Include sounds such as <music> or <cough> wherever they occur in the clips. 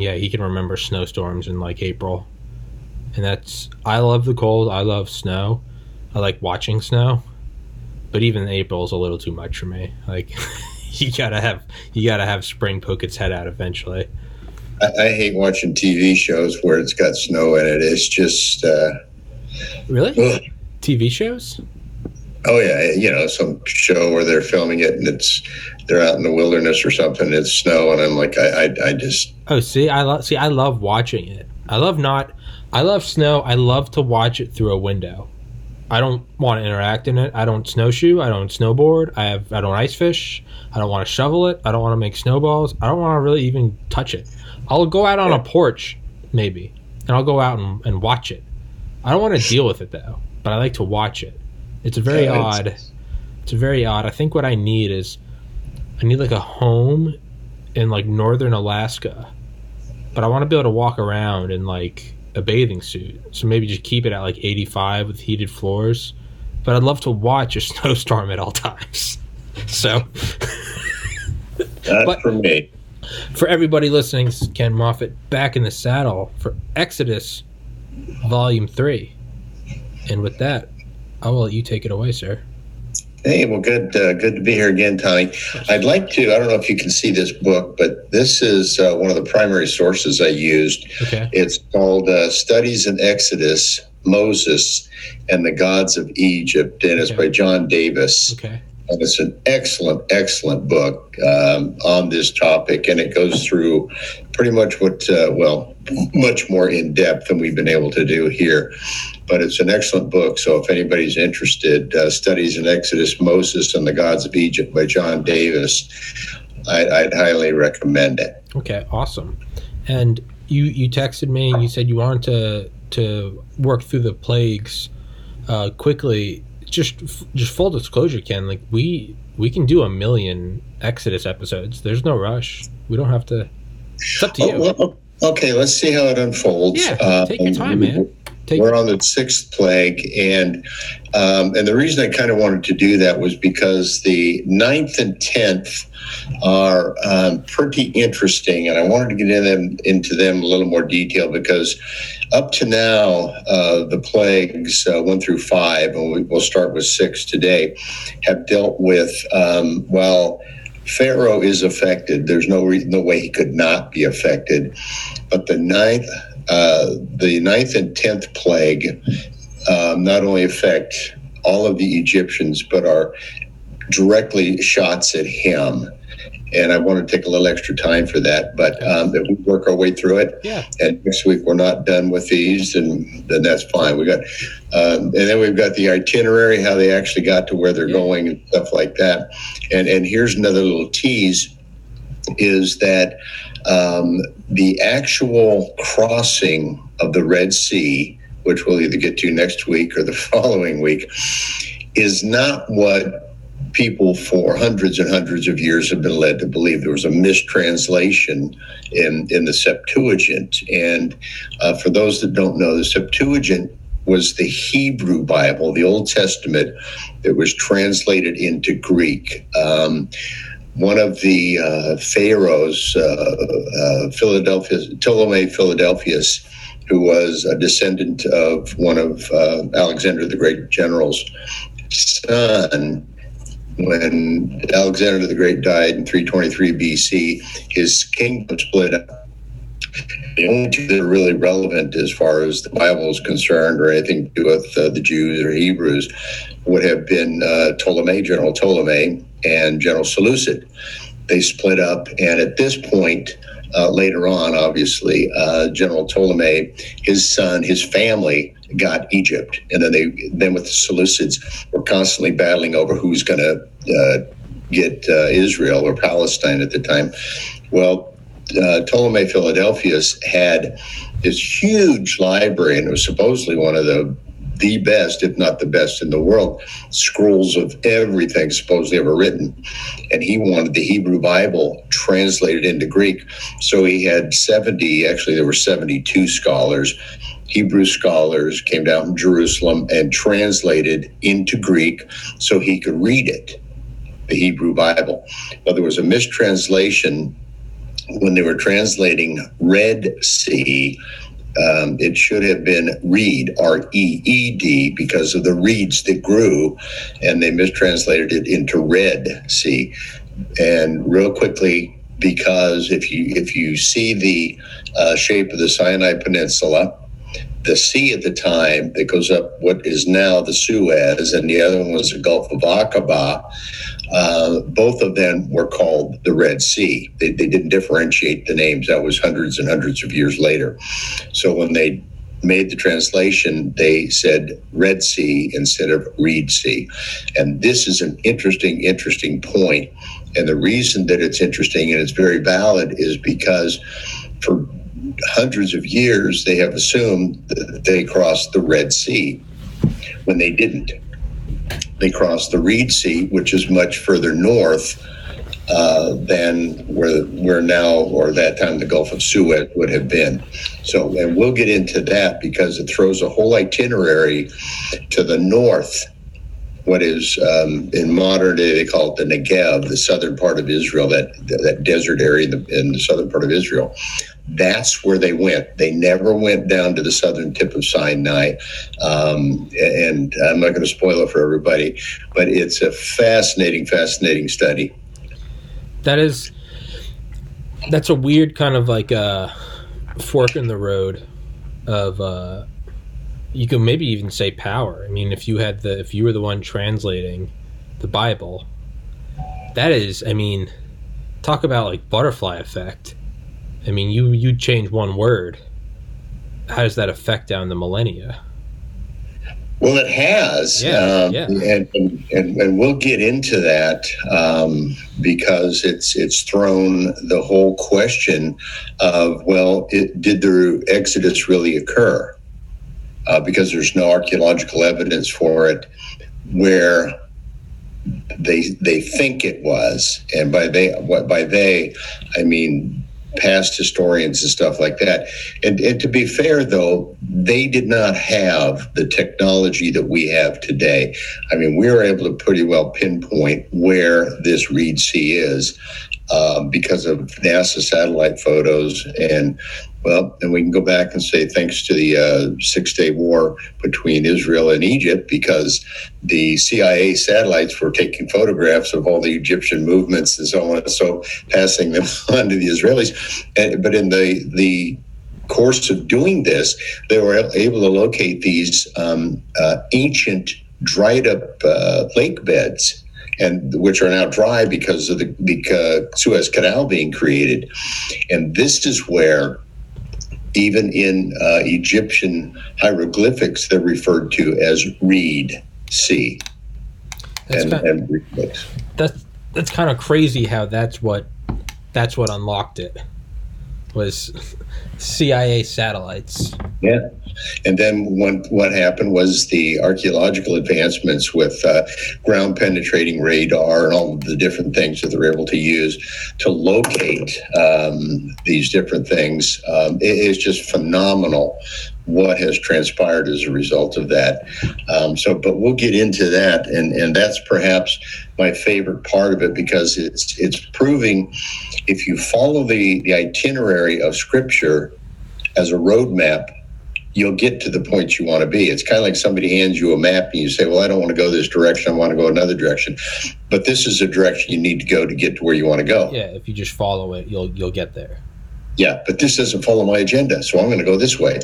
yeah, he can remember snowstorms in like April. And that's I love the cold. I love snow. I like watching snow. But even April is a little too much for me. Like <laughs> you gotta have you gotta have spring poke its head out eventually. I, I hate watching TV shows where it's got snow in it. It's just uh, really ugh. TV shows. Oh yeah, eh, you know some show where they're filming it and it's they're out in the wilderness or something. It's snow and I'm like I I, I just oh see I love see I love watching it. I love not I love snow. I love to watch it through a window. I don't want to interact in it. I don't snowshoe. I don't snowboard. I have. I don't ice fish. I don't want to shovel it. I don't want to make snowballs. I don't want to really even touch it. I'll go out on a porch, maybe, and I'll go out and, and watch it. I don't want to deal with it though, but I like to watch it. It's very yeah, odd. It's, it's very odd. I think what I need is, I need like a home in like northern Alaska, but I want to be able to walk around in like a bathing suit. So maybe just keep it at like 85 with heated floors. But I'd love to watch a <laughs> snowstorm at all times. <laughs> So that's but for me. For everybody listening, Ken Moffett back in the saddle for Exodus Volume 3. And with that, I will let you take it away, sir. Hey, well, good, uh, good to be here again, Tommy. I'd like to. I don't know if you can see this book, but this is uh, one of the primary sources I used. Okay. It's called uh, "Studies in Exodus: Moses and the Gods of Egypt," and it's okay. by John Davis. Okay. And it's an excellent, excellent book um, on this topic, and it goes through pretty much what, uh, well, much more in depth than we've been able to do here. But it's an excellent book. So if anybody's interested, uh, Studies in Exodus, Moses, and the Gods of Egypt by John Davis, I, I'd highly recommend it. Okay, awesome. And you you texted me and you said you wanted to to work through the plagues uh, quickly just just full disclosure, Ken. Like we we can do a million Exodus episodes. There's no rush. We don't have to. It's up to you. Oh, well, okay, let's see how it unfolds. Yeah, take your time, man. Take we're on the sixth plague, and um, and the reason I kind of wanted to do that was because the ninth and tenth are um, pretty interesting, and I wanted to get in them, into them a little more detail because up to now, uh, the plagues uh, one through five, and we, will start with six today, have dealt with um, well. Pharaoh is affected. There's no reason, no way he could not be affected. But the ninth, uh, the ninth and tenth plague um, not only affect all of the Egyptians, but are directly shots at him and I want to take a little extra time for that. But um, we work our way through it, yeah. and next week we're not done with these, and then that's fine. We got, um, and then we've got the itinerary, how they actually got to where they're yeah. going, and stuff like that. And and here's another little tease, is that um, the actual crossing of the Red Sea, which we'll either get to next week or the <laughs> following week, is not what people for hundreds and hundreds of years have been led to believe there was a mistranslation in, in the Septuagint. And uh, for those that don't know, the Septuagint was the Hebrew Bible, the Old Testament, that was translated into Greek. Um, one of the uh, pharaohs, uh, uh, Philadelphus, Ptolemy Philadelphus, who was a descendant of one of uh, Alexander the Great general's son, when Alexander the Great died in 323 BC, his kingdom split up. The only two that are really relevant as far as the Bible is concerned, or anything to do with uh, the Jews or Hebrews, would have been uh, Ptolemy, General Ptolemy, and General Seleucid. They split up, and at this point, uh, later on, obviously, uh, General Ptolemy, his son, his family got Egypt, and then they then with the Seleucids were constantly battling over who's going to uh, get uh, Israel or Palestine at the time. Well, uh, Ptolemy Philadelphus had this huge library, and it was supposedly one of the the best, if not the best in the world, scrolls of everything supposedly ever written. And he wanted the Hebrew Bible translated into Greek. So he had 70, actually, there were 72 scholars Hebrew scholars came down from Jerusalem and translated into Greek so he could read it, the Hebrew Bible. Well, there was a mistranslation when they were translating Red Sea, um, it should have been reed, R E E D, because of the reeds that grew, and they mistranslated it into Red Sea. And real quickly, because if you if you see the uh, shape of the Sinai Peninsula, the sea at the time that goes up what is now the Suez, and the other one was the Gulf of Aqaba. Uh, both of them were called the Red Sea. They, they didn't differentiate the names. That was hundreds and hundreds of years later. So when they made the translation, they said Red Sea instead of Reed Sea. And this is an interesting, interesting point. And the reason that it's interesting and it's very valid is because for hundreds of years they have assumed that they crossed the Red Sea when they didn't. They crossed the Reed Sea, which is much further north uh, than where where now or that time the Gulf of Suez would have been. So, and we'll get into that because it throws a whole itinerary to the north. What is um, in modern day they call it the Negev, the southern part of Israel, that that desert area in the, in the southern part of Israel. That's where they went. They never went down to the southern tip of Sinai. Um, and I'm not going to spoil it for everybody, but it's a fascinating, fascinating study that is that's a weird kind of like a fork in the road of uh you could maybe even say power. I mean, if you had the if you were the one translating the Bible, that is, I mean, talk about like butterfly effect. I mean, you you change one word. How does that affect down the millennia? Well, it has, yeah, um, yeah. And, and, and we'll get into that um, because it's it's thrown the whole question of well, it, did the Exodus really occur? Uh, because there's no archaeological evidence for it, where they they think it was, and by they what by they I mean past historians and stuff like that. And, and to be fair, though, they did not have the technology that we have today. I mean, we were able to pretty well pinpoint where this Reed Sea is um, because of NASA satellite photos and well, and we can go back and say thanks to the uh, Six Day War between Israel and Egypt, because the CIA satellites were taking photographs of all the Egyptian movements and so on and so passing them <laughs> on to the Israelis. And, but in the the course of doing this, they were able to locate these um, uh, ancient dried up uh, lake beds and which are now dry because of the, the uh, Suez Canal being created. And this is where even in uh, Egyptian hieroglyphics, they're referred to as reed Sea. That's and, kind of, and that's that's kind of crazy how that's what that's what unlocked it was CIA satellites. Yeah. And then when, what happened was the archaeological advancements with uh, ground penetrating radar and all of the different things that they're able to use to locate um, these different things um, is just phenomenal what has transpired as a result of that. Um, so, but we'll get into that, and and that's perhaps my favorite part of it because it's it's proving if you follow the the itinerary of Scripture as a roadmap you'll get to the point you want to be. It's kind of like somebody hands you a map and you say, Well, I don't want to go this direction. I want to go another direction. But this is a direction you need to go to get to where you want to go. Yeah, if you just follow it, you'll you'll get there. Yeah, but this doesn't follow my agenda, so I'm going to go this way.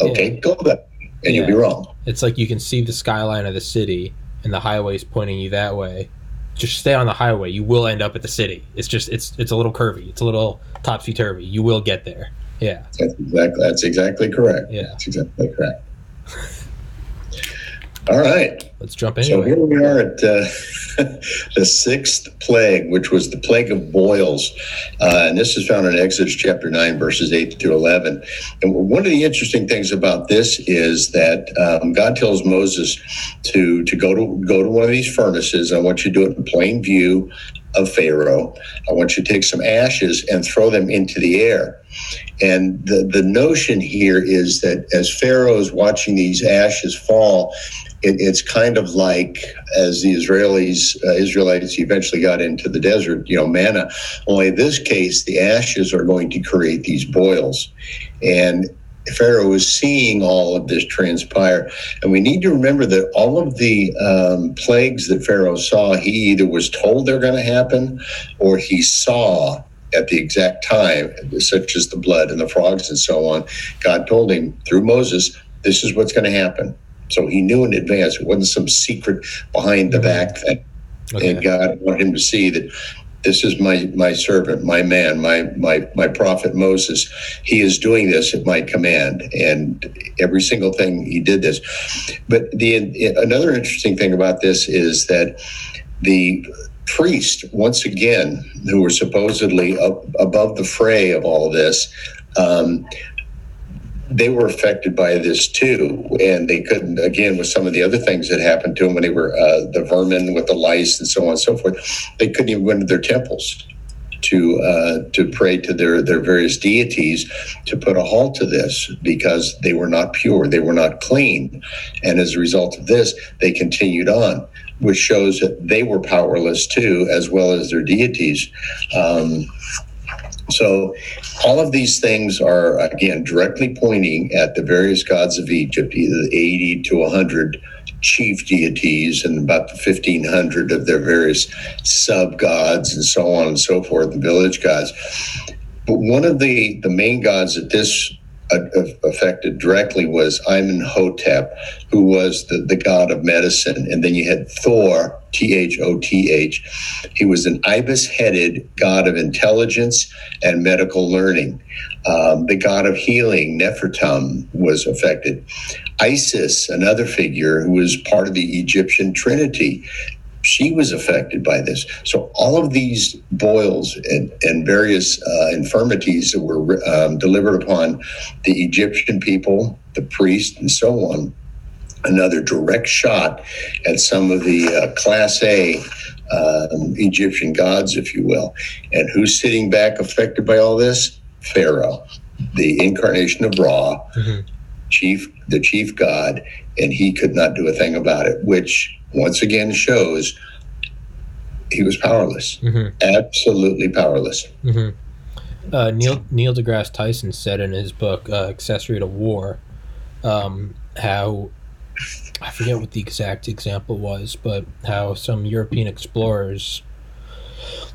Okay, yeah. go that and yeah. you'll be wrong. It's like you can see the skyline of the city and the highway's pointing you that way. Just stay on the highway. You will end up at the city. It's just it's it's a little curvy. It's a little topsy turvy. You will get there. Yeah. That's exactly that's exactly correct. Yeah. That's exactly correct. All right. Let's jump in. So here we are at uh, <laughs> the sixth plague, which was the plague of boils. Uh, and this is found in Exodus chapter 9, verses 8 through 11. And one of the interesting things about this is that um, God tells Moses to, to go to go to one of these furnaces. I want you to do it in plain view of Pharaoh. I want you to take some ashes and throw them into the air. And the, the notion here is that as Pharaoh is watching these ashes fall, it, it's kind of like as the Israelis uh, Israelites eventually got into the desert, you know, manna. Only in this case, the ashes are going to create these boils, and Pharaoh is seeing all of this transpire. And we need to remember that all of the um, plagues that Pharaoh saw, he either was told they're going to happen or he saw at the exact time, such as the blood and the frogs and so on. God told him through Moses, this is what's going to happen. So he knew in advance. It wasn't some secret behind the back thing. Okay. And God wanted him to see that this is my my servant, my man, my my my prophet Moses. He is doing this at my command, and every single thing he did this. But the another interesting thing about this is that the priest, once again, who were supposedly up above the fray of all this, um, they were affected by this too, and they couldn't. Again, with some of the other things that happened to them when they were uh, the vermin with the lice and so on and so forth, they couldn't even go into their temples to uh, to pray to their their various deities to put a halt to this because they were not pure, they were not clean, and as a result of this, they continued on, which shows that they were powerless too, as well as their deities. Um, so, all of these things are, again, directly pointing at the various gods of Egypt, either 80 to 100 chief deities and about the 1500 of their various sub gods and so on and so forth, the village gods. But one of the, the main gods that this affected directly was Amenhotep, who was the, the god of medicine. And then you had Thoth, T H O T H. He was an ibis headed god of intelligence and medical learning. Um, the god of healing, Nefertum, was affected. Isis, another figure who was part of the Egyptian trinity, she was affected by this. So all of these boils and, and various uh, infirmities that were um, delivered upon the Egyptian people, the priests, and so on, another direct shot at some of the uh, Class A um, Egyptian gods, if you will. And who's sitting back affected by all this? Pharaoh, the incarnation of Ra, mm-hmm. Chief, the chief god, and he could not do a thing about it, which once again shows he was powerless, mm-hmm. absolutely powerless. Mm-hmm. Uh, Neil Neil deGrasse Tyson said in his book uh, "Accessory to War" um, how I forget what the exact example was, but how some European explorers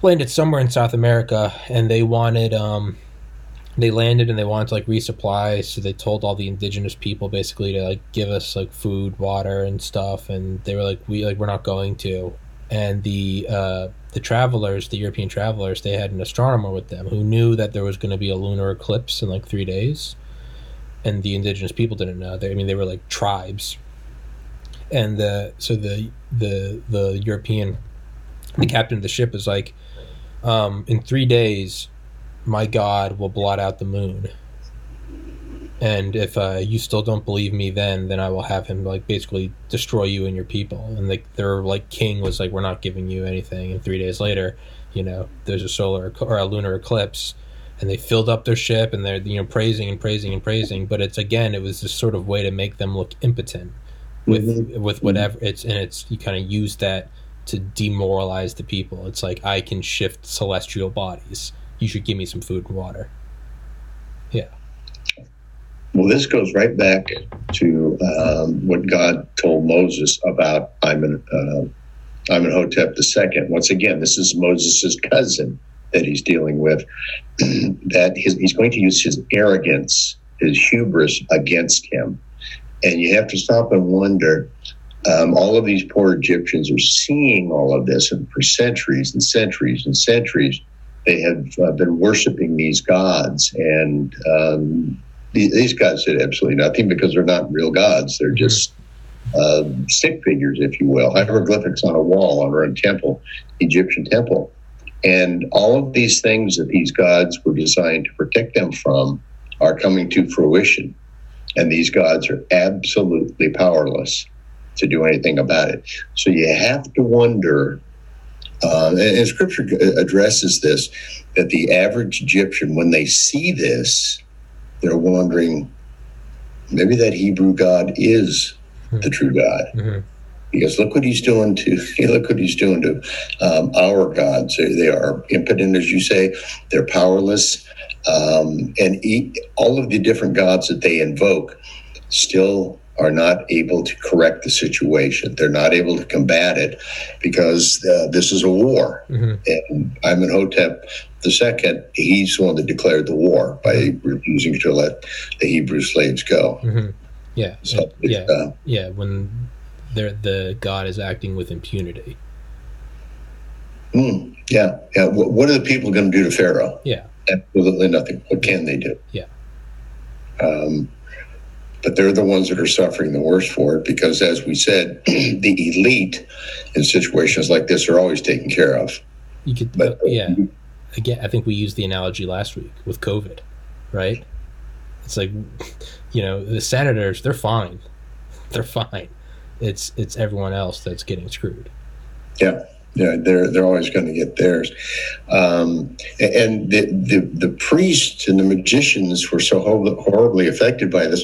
landed somewhere in South America and they wanted um, they landed and they wanted to like resupply so they told all the indigenous people basically to like give us like food water and stuff and they were like we like we're not going to. And the uh the travelers the european travelers they had an astronomer with them who knew that there was going to be a lunar eclipse in like three days. And the indigenous people didn't know. They i mean they were like tribes. And the so the the the european the captain of the ship was like um in three days my God will blot out the moon. And if uh, you still don't believe me, then then I will have him like basically destroy you and your people. And like their like king was like, we're not giving you anything. And three days later, you know, there's a solar or a lunar eclipse, and they filled up their ship and they're you know praising and praising and praising. But it's again, it was this sort of way to make them look impotent with mm-hmm. with whatever it's and it's you kind of use that to demoralize the people. It's like I can shift celestial bodies you should give me some food and water. Yeah. Well, this goes right back to um, what God told Moses about I'm Iman, uh, Amenhotep II. Once again, this is Moses' cousin that he's dealing with. <clears throat> that his, he's going to use his arrogance, his hubris against him. And you have to stop and wonder um, all of these poor Egyptians are seeing all of this, and for centuries and centuries and centuries, they have uh, been worshiping these gods, and um, these, these gods did absolutely nothing because they're not real gods. They're mm-hmm. just uh, stick figures, if you will, hieroglyphics on a wall under a temple, Egyptian temple. And all of these things that these gods were designed to protect them from are coming to fruition. And these gods are absolutely powerless to do anything about it. So you have to wonder uh, and, and, scripture addresses this that the average Egyptian, when they see this, they're wondering maybe that Hebrew God is the true God. Mhm. He goes, look what he's doing to <laughs> look what he's doing to um, our gods. They, they are impotent, as you say. They're powerless, um, and e all of the different gods that they invoke still are not able to correct the situation. They're not able to combat it because uh, this is a war. Mhm. And Amenhotep the second, he's the one that declared the war by refusing to let the Hebrew slaves go. Mhm. Yeah. So yeah. uh, Yeah. When they're, the god is acting with impunity. Hmm, yeah, yeah. What, what are the people going to do to Pharaoh? Yeah. Absolutely nothing. What can they do? Yeah. Um, but they're the ones that are suffering the worst for it because, as we said, <clears throat> the elite in situations like this are always taken care of. You could, But yeah. Again, I think we used the analogy last week with COVID, right? It's like, <laughs> you know, the senators, they're fine. <laughs> They're fine. It's it's everyone else that's getting screwed. Yeah, yeah, they're they're always going to get theirs. Um, and the, the the priests and the magicians were so horribly affected by this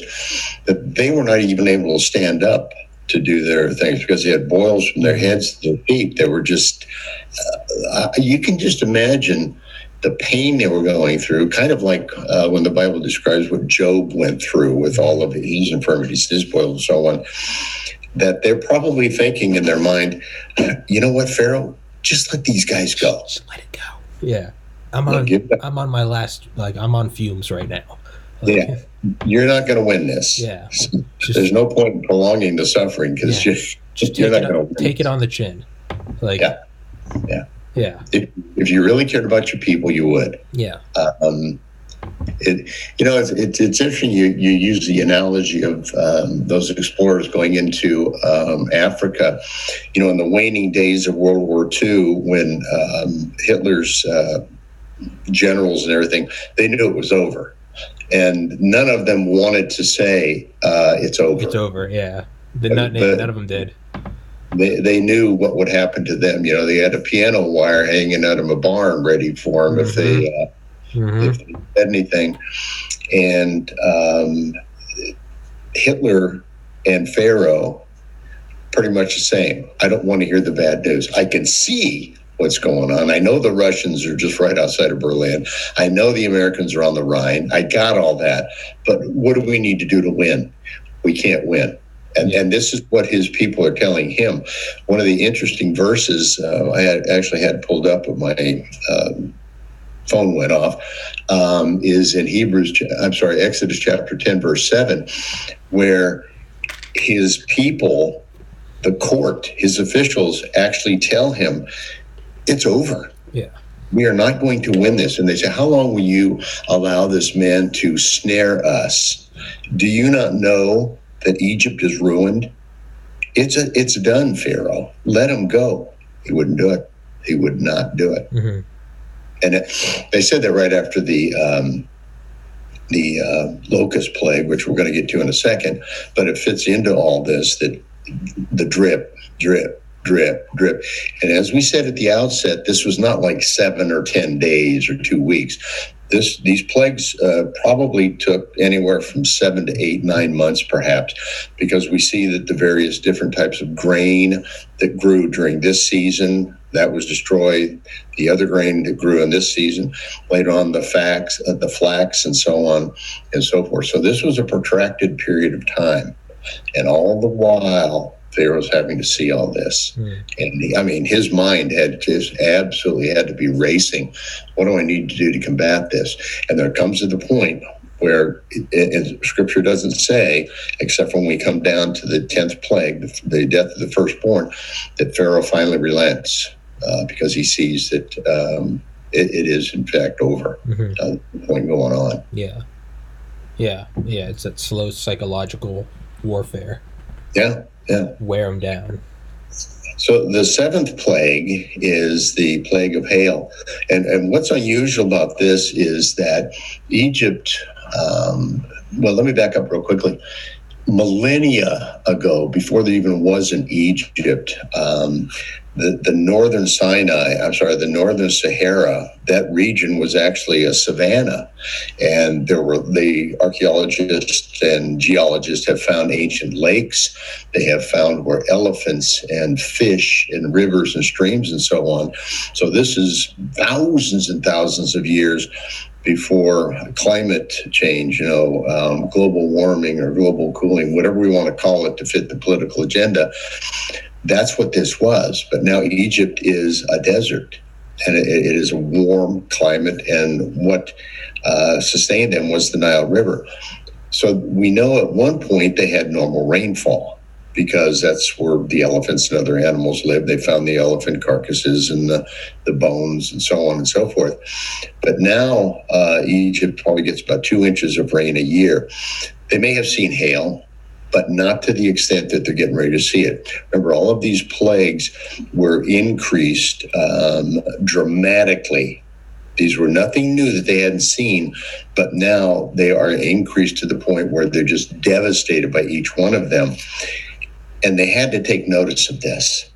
that they were not even able to stand up to do their things because they had boils from their heads to their feet. They were just uh, you can just imagine the pain they were going through, kind of like uh, when the Bible describes what Job went through with all of his infirmities, his boils, and so on. That they're probably thinking in their mind, <clears throat> you know what, Pharaoh, just let these guys go. Just let it go. Yeah. I'm on I'm on my last like I'm on fumes right now. Like, Yeah. You're not going to win this. Yeah. <laughs> There's Just no point in prolonging the suffering because Yeah. you, just you're take not it, going to win. take it on the chin. Like Yeah. Yeah. Yeah. If, if you really cared about your people, you would. Yeah. Um, it, you know, it's, it's, it's interesting you, you use the analogy of um, those explorers going into um, Africa. You know, in the waning days of World War II, when um, Hitler's uh, generals and everything, they knew it was over. And none of them wanted to say uh, it's over. It's over. Yeah. But- none of them did. They, they knew what would happen to them. You know, they had a piano wire hanging out of a barn ready for them if they uh, hmm if they said anything. And um, Hitler and Pharaoh, pretty much the same. I don't want to hear the bad news. I can see what's going on. I know the Russians are just right outside of Berlin. I know the Americans are on the Rhine. I got all that. But what do we need to do to win? We can't win. And, and this is what his people are telling him. One of the interesting verses uh, I had actually had pulled up, of my um, phone went off, um, is in Hebrews, I'm sorry, Exodus chapter 10, verse 7, where his people, the court, his officials actually tell him, it's over. Yeah. We are not going to win this. And they say, How long will you allow this man to snare us? Do you not know that Egypt is ruined? It's a, it's done, Pharaoh. Let him go. He wouldn't do it. He would not do it. hmm And it, they said that right after the um, the uh, locust plague, which we're going to get to in a second, but it fits into all this that the drip, drip, drip, drip. And as we said at the outset, this was not like seven or ten days or two weeks. This these plagues uh, probably took anywhere from seven to eight, nine months, perhaps, because we see that the various different types of grain that grew during this season that was destroyed the other grain that grew in this season, later on the fax, uh, the flax, and so on and so forth. So this was a protracted period of time, and all the while Pharaoh's having to see all this, Mm. and he, I mean his mind had just absolutely had to be racing. What do I need to do to combat this? And there comes to the point where it, it, Scripture doesn't say, except when we come down to the tenth plague, the, the death of the firstborn, that Pharaoh finally relents uh, because he sees that um, it, it is in fact over. hmm Uh, point going on. Yeah. Yeah. Yeah. It's that slow psychological warfare. Yeah, yeah. Wear them down. So the seventh plague is the plague of hail, and and what's unusual about this is that Egypt. Um, well, let me back up real quickly. Millennia ago, before there even was an Egypt, um, the, the northern Sinai, I'm sorry, the northern Sahara, that region was actually a savanna. And there were the archaeologists and geologists have found ancient lakes. They have found where elephants and fish and rivers and streams and so on. So this is thousands and thousands of years before climate change, you know, um, global warming or global cooling, whatever we want to call it to fit the political agenda. That's what this was. But now Egypt is a desert and it, it is a warm climate. And what uh, sustained them was the Nile River. So we know at one point they had normal rainfall because that's where the elephants and other animals live. They found the elephant carcasses and the, the bones and so on and so forth. But now uh, Egypt probably gets about two inches of rain a year. They may have seen hail, but not to the extent that they're getting ready to see it. Remember, all of these plagues were increased um, dramatically. These were nothing new that they hadn't seen, but now they are increased to the point where they're just devastated by each one of them. And they had to take notice of this.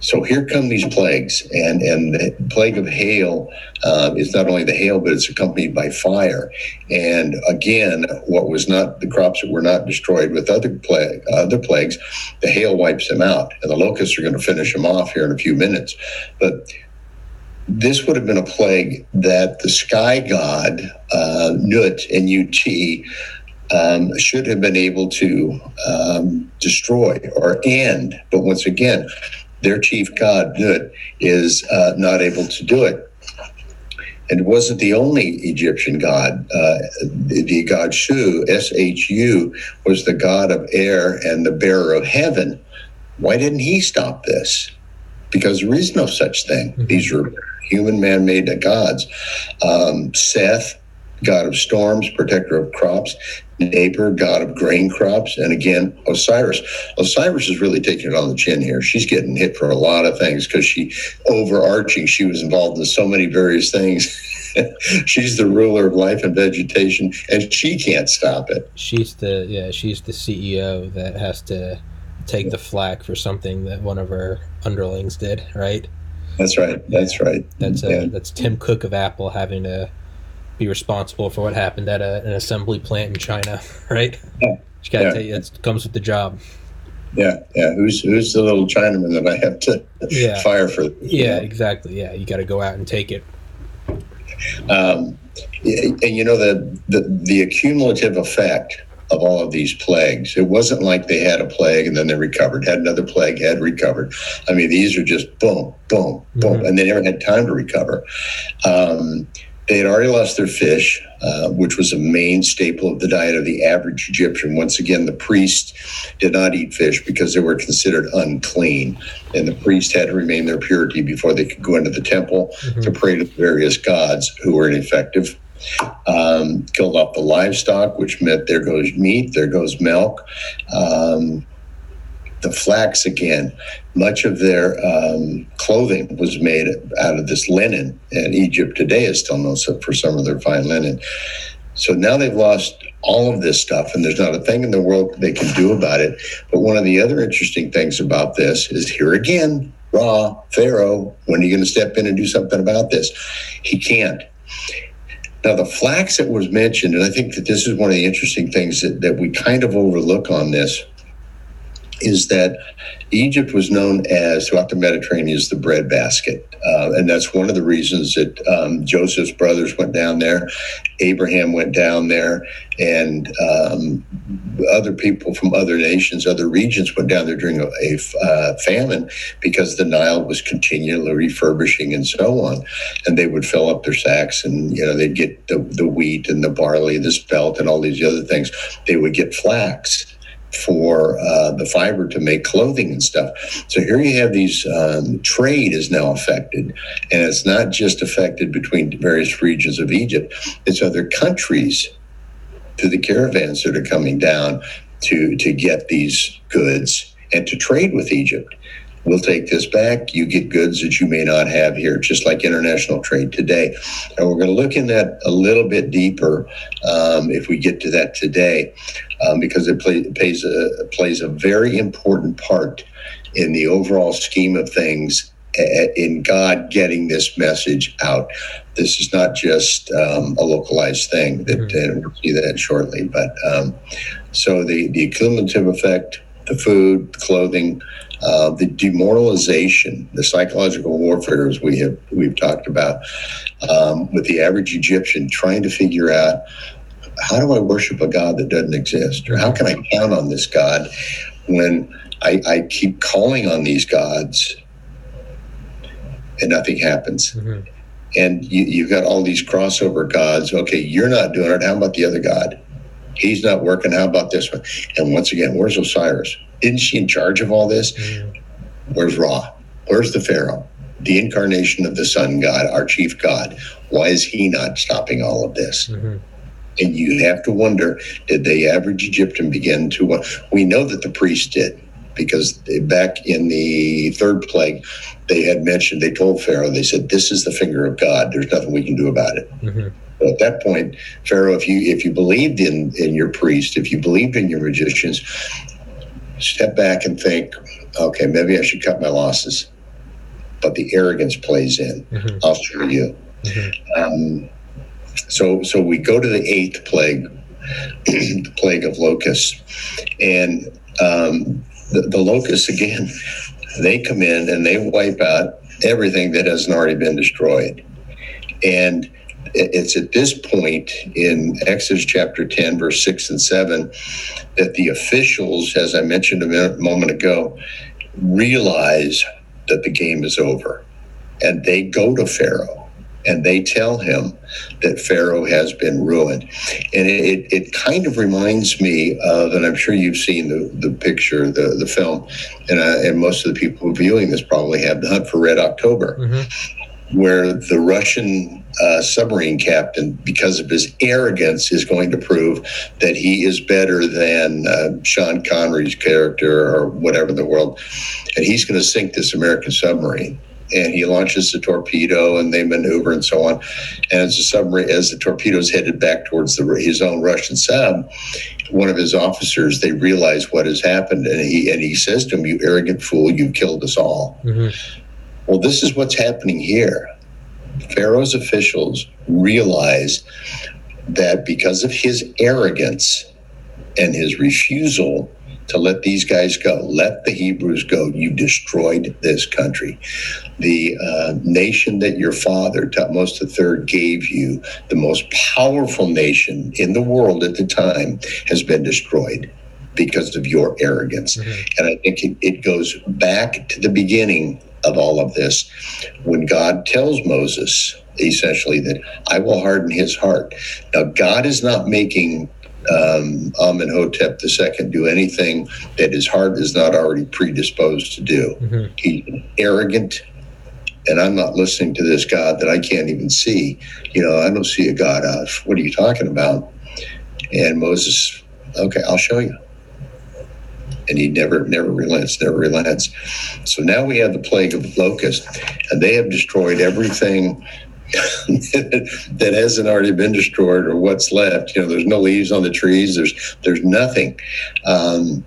So here come these plagues, and and the plague of hail uh, is not only the hail, but it's accompanied by fire. And again, what was not the crops that were not destroyed with other plague, other plagues, the hail wipes them out, and the locusts are going to finish them off here in a few minutes. But this would have been a plague that the sky god uh, Nut and Ut um, should have been able to um, destroy or end. But once again, their chief god, Nut, is uh, not able to do it. And it wasn't the only Egyptian god. Uh, the, the, god Shu, S H U, was the god of air and the bearer of heaven. Why didn't he stop this? Because there is no such thing. Mm-hmm. These are human man made gods. Um, Seth, god of storms, protector of crops. Neighbor, god of grain crops, and again Osiris. Osiris is really taking it on the chin here. She's getting hit for a lot of things because she overarching. She was involved in so many various things. <laughs> she's the ruler of life and vegetation, and she can't stop it. She's the yeah. She's the CEO that has to take the flack for something that one of her underlings did. Right. That's right. That's right. That's a, yeah. that's Tim Cook of Apple having to be responsible for what happened at a, an assembly plant in China, <laughs> right? Yeah. You gotta yeah. tell you, it comes with the job. Yeah, yeah. Who's who's the little Chinaman that I have to yeah. fire for? Yeah, know? exactly. Yeah, you got to go out and take it. Um, and you know the, the the accumulative effect of all of these plagues. It wasn't like they had a plague and then they recovered, had another plague, had recovered. I mean, these are just boom, boom, boom, mm-hmm. and they never had time to recover. Um, they had already lost their fish, uh, which was a main staple of the diet of the average Egyptian. Once again, the priest did not eat fish because they were considered unclean, and the priest had to remain their purity before they could go into the temple mm-hmm. to pray to the various gods who were ineffective. Um, killed off the livestock, which meant there goes meat, there goes milk. Um, the flax again. Much of their um, clothing was made out of this linen, and Egypt today is still known for some of their fine linen. So now they've lost all of this stuff, and there's not a thing in the world they can do about it. But one of the other interesting things about this is here again, Ra, Pharaoh, when are you going to step in and do something about this? He can't. Now, the flax that was mentioned, and I think that this is one of the interesting things that, that we kind of overlook on this is that Egypt was known as throughout the Mediterranean as the breadbasket, uh, and that's one of the reasons that um, Joseph's brothers went down there, Abraham went down there, and um, other people from other nations, other regions went down there during a, a uh, famine because the Nile was continually refurbishing and so on, and they would fill up their sacks, and you know they'd get the, the wheat and the barley, the spelt, and all these other things. They would get flax for uh, the fiber to make clothing and stuff. So here you have these um, trade is now affected, and it's not just affected between various regions of Egypt; it's other countries through the caravans that are coming down to to get these goods and to trade with Egypt. We'll take this back. You get goods that you may not have here, just like international trade today. And we're going to look in that a little bit deeper um, if we get to that today, um, because it, play, plays, a, plays a very important part in the overall scheme of things in God getting this message out. This is not just um, a localized thing. That mm-hmm. and we'll see that shortly. But um, so the the cumulative effect, the food, the clothing, uh, the demoralization, the psychological warfare, as we have we've talked about, um, with the average Egyptian trying to figure out how do I worship a God that doesn't exist, or how can I count on this God when I, I keep calling on these gods and nothing happens. Mm-hmm. And you, you've got all these crossover gods. Okay, you're not doing it. How about the other God? He's not working. How about this one? And once again, where's Osiris? Isn't she in charge of all this? Mm-hmm. Where's Ra? Where's the Pharaoh? The incarnation of the sun god, our chief god. Why is he not stopping all of this? Mm-hmm. And you have to wonder did the average Egyptian begin to? We know that the priest did because back in the third plague, they had mentioned, they told Pharaoh, they said, This is the finger of God. There's nothing we can do about it. Mm-hmm. At that point, Pharaoh, if you if you believed in in your priest, if you believed in your magicians, step back and think, okay, maybe I should cut my losses. But the arrogance plays in. Mm-hmm. I'll show you. Mm-hmm. Um, so so we go to the eighth plague, <clears throat> the plague of locusts, and um, the, the locusts again, they come in and they wipe out everything that hasn't already been destroyed. And it's at this point in Exodus chapter 10, verse 6 and 7, that the officials, as I mentioned a moment ago, realize that the game is over. And they go to Pharaoh and they tell him that Pharaoh has been ruined. And it, it kind of reminds me of, and I'm sure you've seen the, the picture, the, the film, and, uh, and most of the people viewing this probably have The Hunt for Red October. Mm-hmm where the Russian uh, submarine captain, because of his arrogance, is going to prove that he is better than uh, Sean Connery's character or whatever in the world. And he's going to sink this American submarine and he launches the torpedo and they maneuver and so on. And as the submarine, as the torpedo is headed back towards the, his own Russian sub, one of his officers, they realize what has happened, and he and he says to him, "You arrogant fool! You killed us all." Mm-hmm. Well, this is what's happening here. Pharaoh's officials realize that because of his arrogance and his refusal to let these guys go. Let the Hebrews go. You destroyed this country. The uh, nation that your father, Thutmose III, gave you, the most powerful nation in the world at the time, has been destroyed because of your arrogance. Mm-hmm. And I think it, it goes back to the beginning of all of this when God tells Moses essentially that I will harden his heart. Now, God is not making um, Amenhotep II do anything that his heart is not already predisposed to do. Mm-hmm. He's arrogant, and I'm not listening to this God that I can't even see. You know, I don't see a God of. What are you talking about? And Moses, okay, I'll show you. And he never, never relents, never relents. So now we have the plague of locusts, and they have destroyed everything <laughs> that hasn't already been destroyed or what's left. You know, there's no leaves on the trees. There's there's nothing. Um,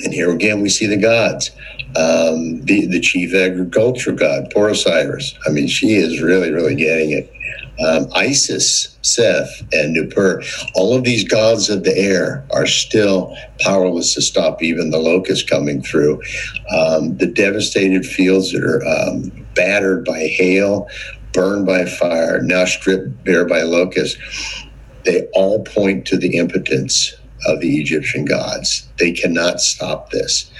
and here again, we see the gods. Um, the the chief agricultural god, poor Osiris. I mean, she is really really getting it. Um, Isis, Seth, and Nupur, all of these gods of the air are still powerless to stop even the locusts coming through. Um, the devastated fields that are um, battered by hail burned by fire, now stripped bare by locusts, they all point to the impotence of the Egyptian gods. They cannot stop this.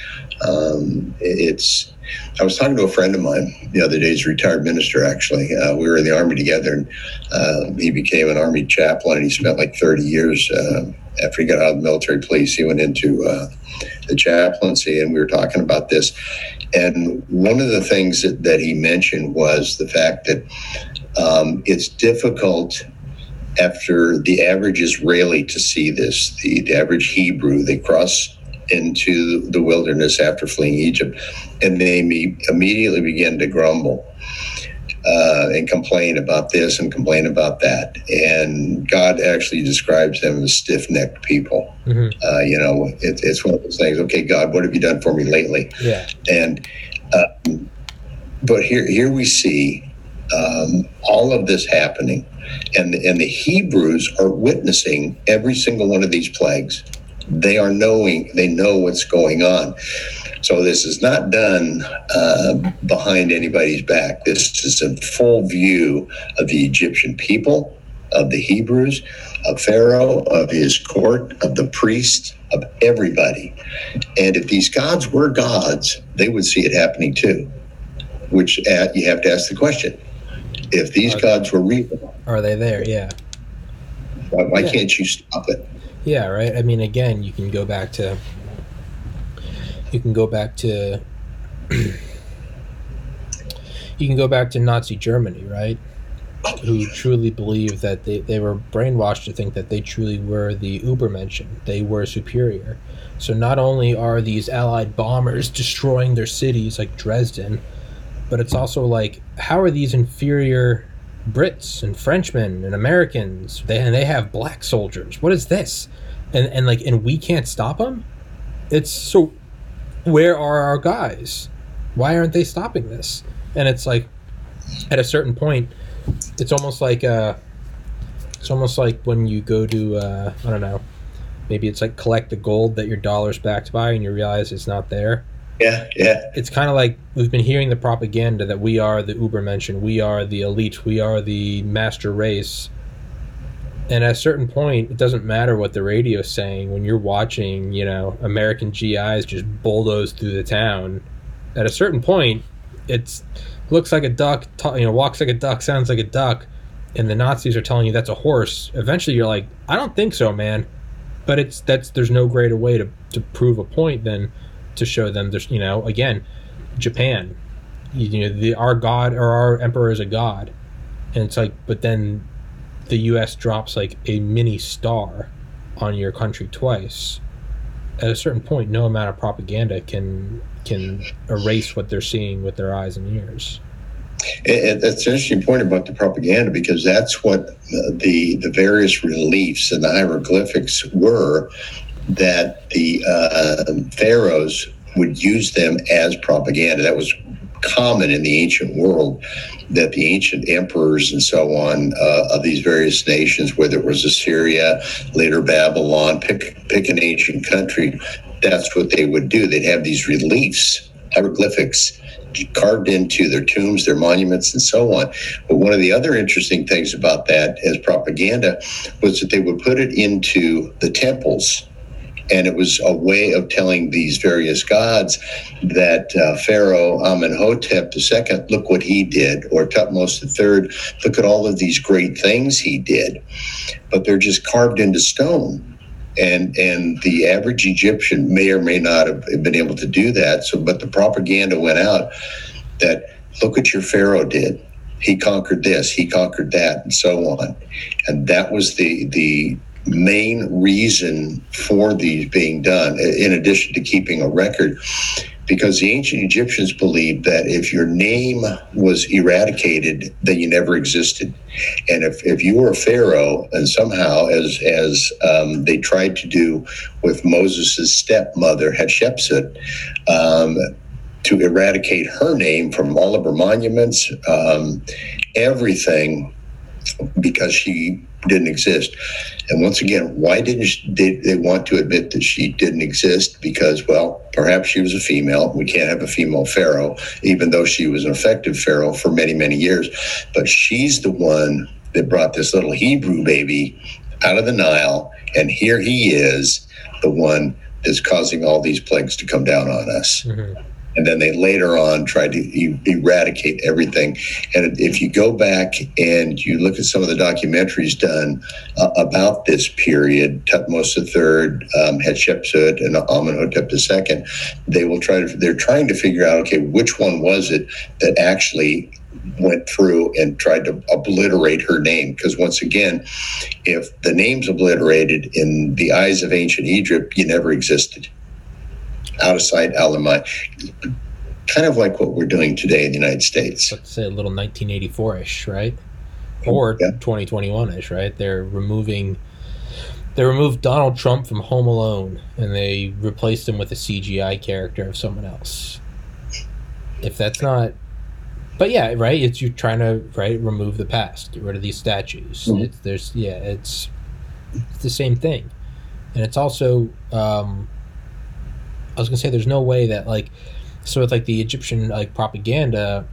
Um, it's. I was talking to a friend of mine the other day. He's a retired minister, actually. Uh, we were in the army together, and uh, he became an army chaplain. And he spent like 30 years uh, after he got out of the military police. He went into uh, the chaplaincy, and we were talking about this. And one of the things that, that he mentioned was the fact that um, it's difficult after the average Israeli to see this, the, the average Hebrew, they cross into the wilderness after fleeing Egypt, and they immediately begin to grumble. Uh, and complain about this and complain about that. And God actually describes them as stiff necked people. Mm-hmm. Uh, you know, it, it's one of those things. Okay, God, what have you done for me lately? Yeah. And um, but here here we see um, all of this happening, and and the Hebrews are witnessing every single one of these plagues. They are knowing they know what's going on. So this is not done uh, behind anybody's back. This is a full view of the Egyptian people, of the Hebrews, of Pharaoh, of his court, of the priests, of everybody. And if these gods were gods, they would see it happening too. Which uh, you have to ask the question: If these are, gods were real, are they there? Yeah. Why, why yeah. can't you stop it? Yeah, right. I mean, again, you can go back to you can go back to <clears throat> you can go back to Nazi Germany, right? Who truly believed that they, they were brainwashed to think that they truly were the Ubermenschen. They were superior. So not only are these Allied bombers destroying their cities like Dresden, but it's also like, how are these inferior Brits and Frenchmen and Americans? They and they have black soldiers. What is this? And and like and we can't stop them. It's so where are our guys? Why aren't they stopping this? And it's like, at a certain point, it's almost like uh, it's almost like when you go to uh, I don't know, maybe it's like collect the gold that your dollar's backed by, and you realize it's not there. Yeah, yeah. It's kind of like we've been hearing the propaganda that we are the Ubermenschen, we are the elite, we are the master race, and at a certain point, it doesn't matter what the radio's saying when you're watching, you know, American GIs just bulldoze through the town. At a certain point, it's looks like a duck, you know, walks like a duck, sounds like a duck, and the Nazis are telling you that's a horse. Eventually, you're like, I don't think so, man. But it's that's there's no greater way to to prove a point than to show them there's you know again, Japan, you know, the our god or our emperor is a god, and it's like, but then the U.S. drops like a mini star on your country twice, at a certain point, no amount of propaganda can can erase what they're seeing with their eyes and ears. It, it's an interesting point about the propaganda because that's what uh, the the various reliefs and the hieroglyphics were that the uh, pharaohs would use them as propaganda. That was common in the ancient world that the ancient emperors and so on uh, of these various nations, whether it was Assyria, later Babylon, pick pick an ancient country, that's what they would do. They'd have these reliefs, hieroglyphics carved into their tombs, their monuments, and so on. But one of the other interesting things about that as propaganda was that they would put it into the temples and it was a way of telling these various gods that uh, Pharaoh Amenhotep II, look what he did, or Tutmosis III, look at all of these great things he did. But they're just carved into stone. And, and the average Egyptian may or may not have been able to do that. So, but the propaganda went out that look what your Pharaoh did he conquered this, he conquered that, and so on. And that was the the main reason for these being done, in addition to keeping a record, because the ancient Egyptians believed that if your name was eradicated, then you never existed. And if, if you were a pharaoh, and somehow, as as um, they tried to do with Moses' stepmother Hatshepsut, um, to eradicate her name from all of her monuments, um, everything, because she didn't exist. And once again, why didn't she, they, they want to admit that she didn't exist? Because, well, perhaps she was a female. We can't have a female pharaoh, even though she was an effective pharaoh for many, many years. But she's the one that brought this little Hebrew baby out of the Nile. And here he is, the one that's causing all these plagues to come down on us. Mm-hmm and then they later on tried to e- eradicate everything. And if you go back and you look at some of the documentaries done uh, about this period, Tutmosis III, um, Hatshepsut, and Amenhotep II, they will try to. They're trying to figure out, okay, which one was it that actually went through and tried to obliterate her name. Because once again, if the name's obliterated in the eyes of ancient Egypt, you never existed out of sight, out of mind. Kind of like what we're doing today in the United States. Let's say a little 1984-ish, right? Or Yeah. 2021-ish, right? They're removing they removed Donald Trump from Home Alone and they replaced him with a CGI character of someone else. If that's not but yeah, right. It's you're trying to right remove the past, get rid of these statues. Mhm. It's, there's yeah, it's it's the same thing, and it's also um, I was gonna say there's no way that like so with like the Egyptian like propaganda.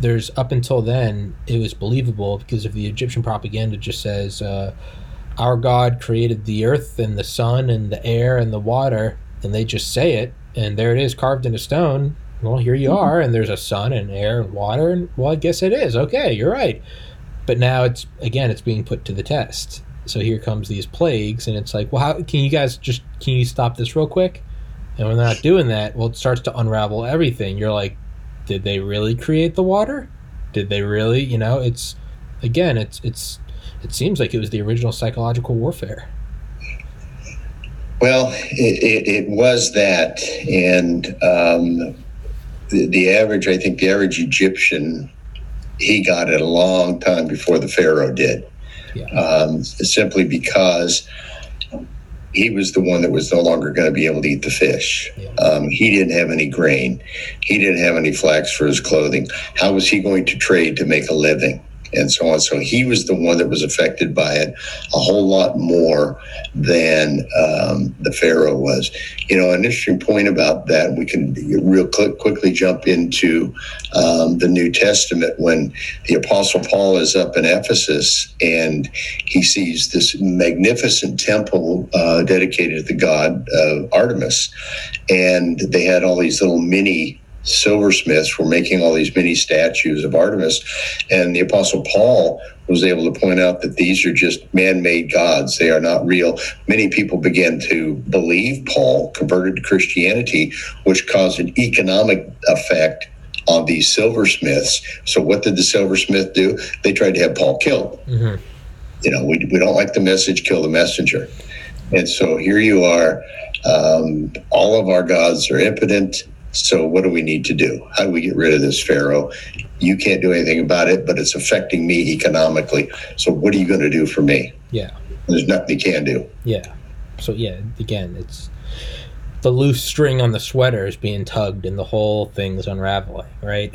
There's up until then it was believable because if the Egyptian propaganda just says uh, our God created the earth and the sun and the air and the water, and they just say it, and there it is carved into stone. Well, here you are, and there's a sun and air and water, and well, I guess it is. Okay, you're right. But now it's again, it's being put to the test. So here comes these plagues, and it's like, well, how can you guys just can you stop this real quick? And when they're not doing that, well, it starts to unravel everything. You're like, did they really create the water? Did they really? You know, it's again, it's it's it seems like it was the original psychological warfare. Well, it, it, it was that, and um, the, the average, I think, the average Egyptian, he got it a long time before the Pharaoh did, Yeah. um, simply because he was the one that was no longer going to be able to eat the fish. Yeah. Um, he didn't have any grain. He didn't have any flax for his clothing. How was he going to trade to make a living? And so on. So he was the one that was affected by it a whole lot more than um, the Pharaoh was. You know, an interesting point about that, we can real quick, quickly jump into um, the New Testament when the Apostle Paul is up in Ephesus and he sees this magnificent temple uh, dedicated to the god uh, Artemis. And they had all these little mini silversmiths were making all these mini statues of Artemis. And the Apostle Paul was able to point out that these are just man made gods. They are not real. Many people began to believe Paul, converted to Christianity, which caused an economic effect on these silversmiths. So, what did the silversmith do? They tried to have Paul killed. hmm You know, we, we don't like the message, kill the messenger. And so here you are. Um, all of our gods are impotent. So what do we need to do? How do we get rid of this Pharaoh? You can't do anything about it, but it's affecting me economically. So what are you going to do for me? Yeah. There's nothing you can do. Yeah. So yeah, again, it's the loose string on the sweater is being tugged, and the whole thing's unraveling. Right.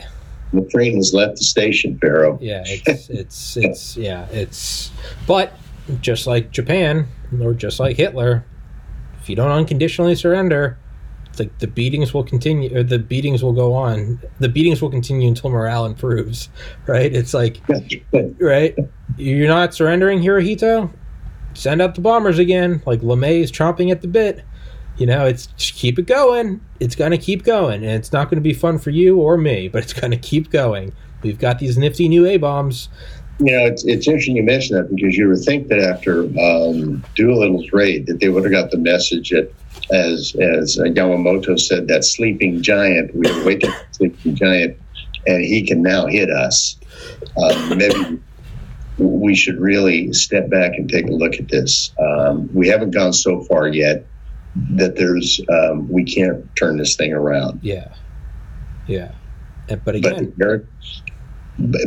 The train has left the station, Pharaoh. Yeah. It's it's it's yeah. It's but just like Japan or just like Hitler, if you don't unconditionally surrender, the the beatings will continue. Or the beatings will go on. The beatings will continue until morale improves. Right. It's like right? You're not surrendering, Hirohito? Send out the bombers again. Like LeMay is chomping at the bit. You know, it's just keep it going. It's gonna keep going, and it's not gonna be fun for you or me, but it's gonna keep going. We've got these nifty new A bombs. You know, it's, it's interesting you mention that because you would think that after um, Doolittle's raid that they would have got the message that, as as Yamamoto said, that sleeping giant, we awakened the sleeping giant, and he can now hit us. Um, maybe we should really step back and take a look at this. Um, we haven't gone so far yet that there's um, we can't turn this thing around. Yeah, yeah. But again, but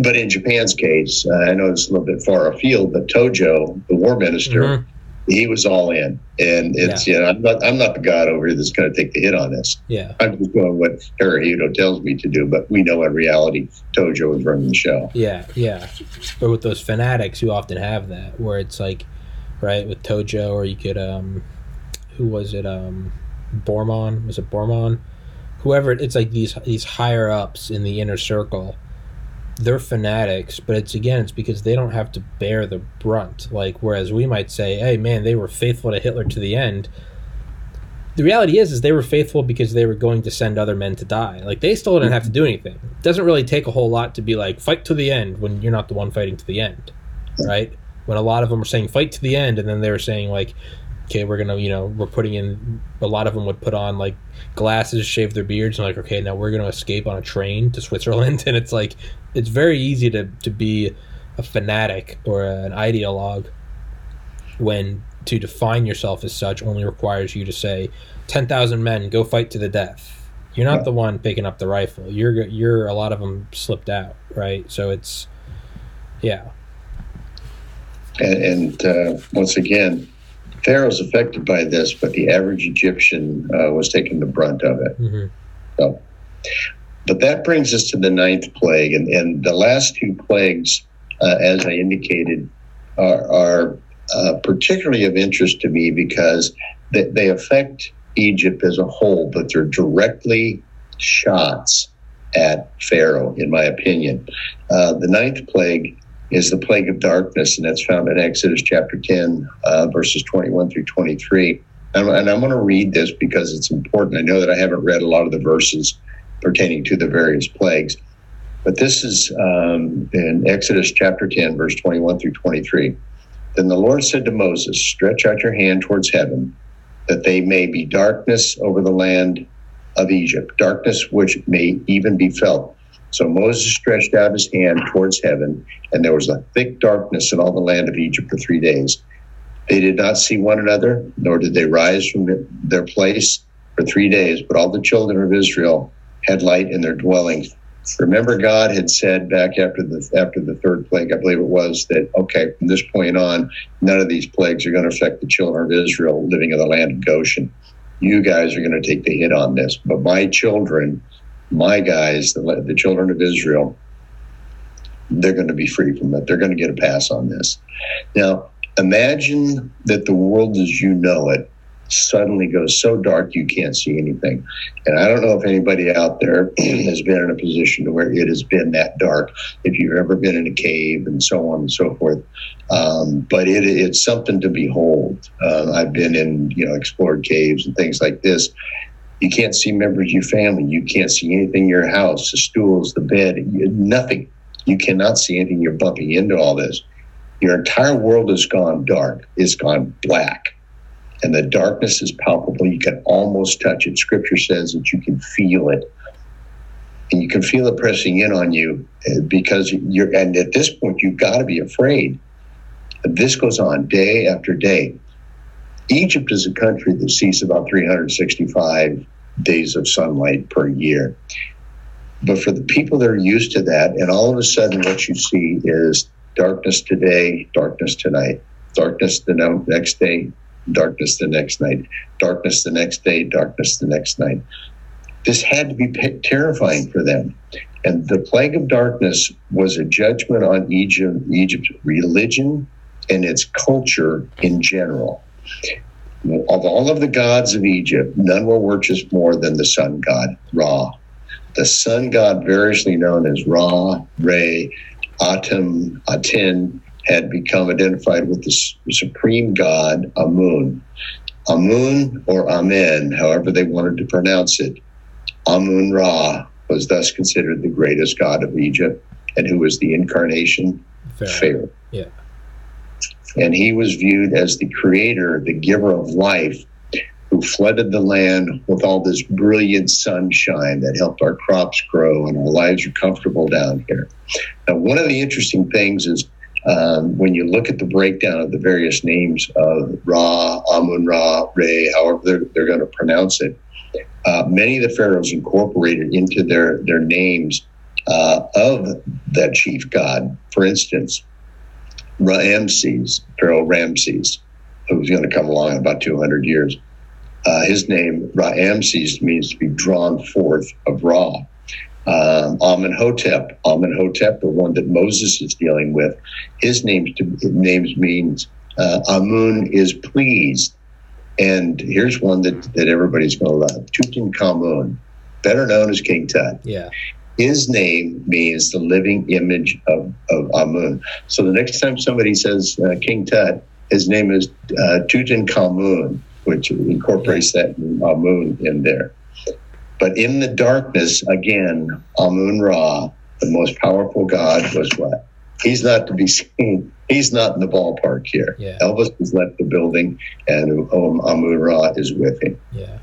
but in Japan's case, uh, I know it's a little bit far afield, but Tojo, the war minister, Mhm. He was all in, and it's you know I'm not I'm not the god over here that's going to take the hit on this. yeah, I'm just doing what Hirohito tells me to do, but we know in reality Tojo is running the show. yeah, yeah. But with those fanatics, you often have that where it's like, right, with Tojo, or you could, um, who was it? Um, Bormann was it Bormann? Whoever it's like these these higher ups in the inner circle they're fanatics, but it's again, it's because they don't have to bear the brunt. Like, whereas we might say, "Hey, man, they were faithful to Hitler to the end." The reality is, is they were faithful because they were going to send other men to die. Like, they still didn't have to do anything. It doesn't really take a whole lot to be like, "Fight to the end" when you're not the one fighting to the end, right? When a lot of them were saying "Fight to the end," and then they were saying like, "Okay, we're gonna," you know, we're putting in. A lot of them would put on like glasses, shave their beards, and like, okay, now we're gonna escape on a train to <laughs> Switzerland, and it's like it's very easy to, to be a fanatic or an ideologue when to define yourself as such only requires you to say 10,000 men go fight to the death. You're not Yeah. the one picking up the rifle. You're you're a lot of them slipped out, right? So it's yeah. And, and uh, once again, Pharaoh's affected by this, but the average Egyptian uh, was taking the brunt of it. hmm So, but that brings us to the ninth plague, and, and the last two plagues, uh, as I indicated, are, are uh, particularly of interest to me because they, they affect Egypt as a whole, but they're directly shots at Pharaoh, in my opinion. Uh, the ninth plague is the plague of darkness, and that's found in Exodus chapter 10, uh, verses 21 through 23. And, and I'm going to read this because it's important. I know that I haven't read a lot of the verses pertaining to the various plagues, but this is um, in Exodus chapter 10, verse 21 through 23. Then the Lord said to Moses, Stretch out your hand towards heaven, that they may be darkness over the land of Egypt, darkness which may even be felt. So Moses stretched out his hand towards heaven, and there was a thick darkness in all the land of Egypt for three days. They did not see one another, nor did they rise from their place for three days, but all the children of Israel had light in their dwellings. Remember, God had said back after the after the third plague, I believe it was, that okay, from this point on, none of these plagues are going to affect the children of Israel living in the land of Goshen. You guys are going to take the hit on this, but my children, my guys, the, the children of Israel, they're going to be free from it. They're going to get a pass on this. Now, imagine that the world as you know it suddenly goes so dark you can't see anything. And I don't know if anybody out there <clears throat> has been in a position to where it has been that dark. If you've ever been in a cave and so on and so forth, um, but it, it's something to behold. Uh, I've been in you know explored caves and things like this. You can't see members of your family. You can't see anything in your house, the stools, the bed, nothing. You cannot see anything. You're bumping into all this. Your entire world has gone dark. It's gone black and the darkness is palpable. You can almost touch it. Scripture says that you can feel it. And you can feel it pressing in on you uh, because you're, and at this point, you've got to be afraid. This goes on day after day. Egypt is a country that sees about 365 days of sunlight per year. But for the people that are used to that, and all of a sudden, what you see is darkness today, darkness tonight, darkness the next day, darkness the next night, darkness the next day, darkness the next night. This had to be terrifying for them. And the plague of darkness was a judgment on Egypt, Egypt's religion and its culture in general. Of all of the gods of Egypt, none were worshipped more than the sun god, Ra. The sun god, variously known as Ra, Re, Atum, Aten, had become identified with the supreme god Amun. Amun or Amen, however they wanted to pronounce it, Amun Ra was thus considered the greatest god of Egypt and who was the incarnation Fair. Pharaoh. Yeah. And he was viewed as the creator, the giver of life, who flooded the land with all this brilliant sunshine that helped our crops grow and our lives are comfortable down here. Now, one of the interesting things is um, when you look at the breakdown of the various names of Ra, Amun Ra, Re, however they're, they're going to pronounce it, uh, many of the pharaohs incorporated into their, their names uh, of that chief god. For instance, Ramses, Pharaoh Ramses, who's going to come along in about 200 years. Uh, his name, Ramses, means to be drawn forth of Ra. Um, Amenhotep, Amenhotep, the one that Moses is dealing with, his name names means uh, Amun is pleased. And here's one that, that everybody's going to love Tutankhamun, better known as King Tut. Yeah. His name means the living image of, of Amun. So the next time somebody says uh, King Tut, his name is uh, Tutankhamun, which incorporates that Amun in there. But in the darkness, again, Amun Ra, the most powerful god, was what? He's not to be seen. He's not in the ballpark here. Yeah. Elvis has left the building, and um, Amun Ra is with him. Yeah.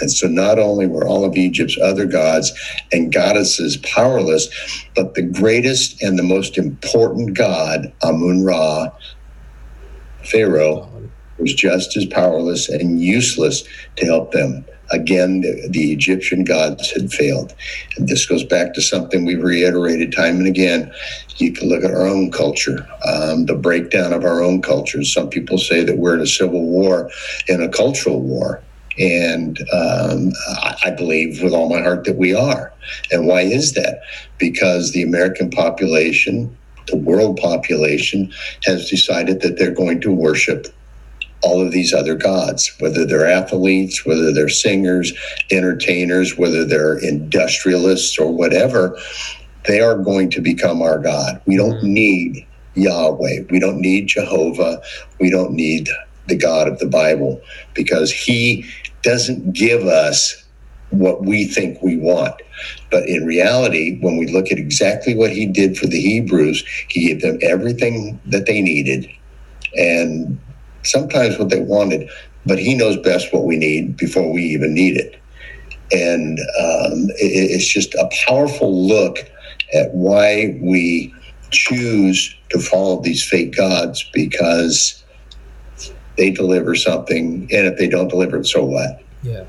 And so not only were all of Egypt's other gods and goddesses powerless, but the greatest and the most important god, Amun Ra, Pharaoh was just as powerless and useless to help them. Again, the, the, Egyptian gods had failed. And this goes back to something we've reiterated time and again. You can look at our own culture, um, the breakdown of our own cultures. Some people say that we're in a civil war, in a cultural war. And um, I believe with all my heart that we are. And why is that? Because the American population, the world population, has decided that they're going to worship all of these other gods, whether they're athletes, whether they're singers, entertainers, whether they're industrialists or whatever, they are going to become our God. We don't mm-hmm. need Yahweh. We don't need Jehovah. We don't need the God of the Bible because he doesn't give us what we think we want. But in reality, when we look at exactly what he did for the Hebrews, he gave them everything that they needed and sometimes what they wanted, but he knows best what we need before we even need it. And um, it, it's just a powerful look at why we choose to follow these fake gods because they deliver something, and if they don't deliver it, so what? Yeah.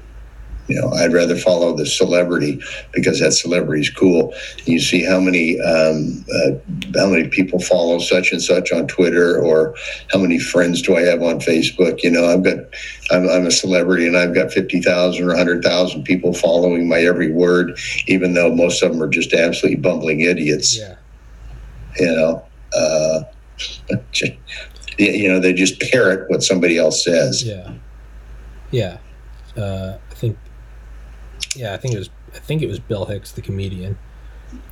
You know, I'd rather follow the celebrity because that celebrity is cool. You see how many um, uh, how many people follow such and such on Twitter, or how many friends do I have on Facebook? You know, I've got I'm, I'm a celebrity and I've got fifty thousand or hundred thousand people following my every word, even though most of them are just absolutely bumbling idiots. Yeah. You know. Uh, <laughs> you know they just parrot what somebody else says. Yeah. Yeah. Uh, i think yeah i think it was i think it was bill hicks the comedian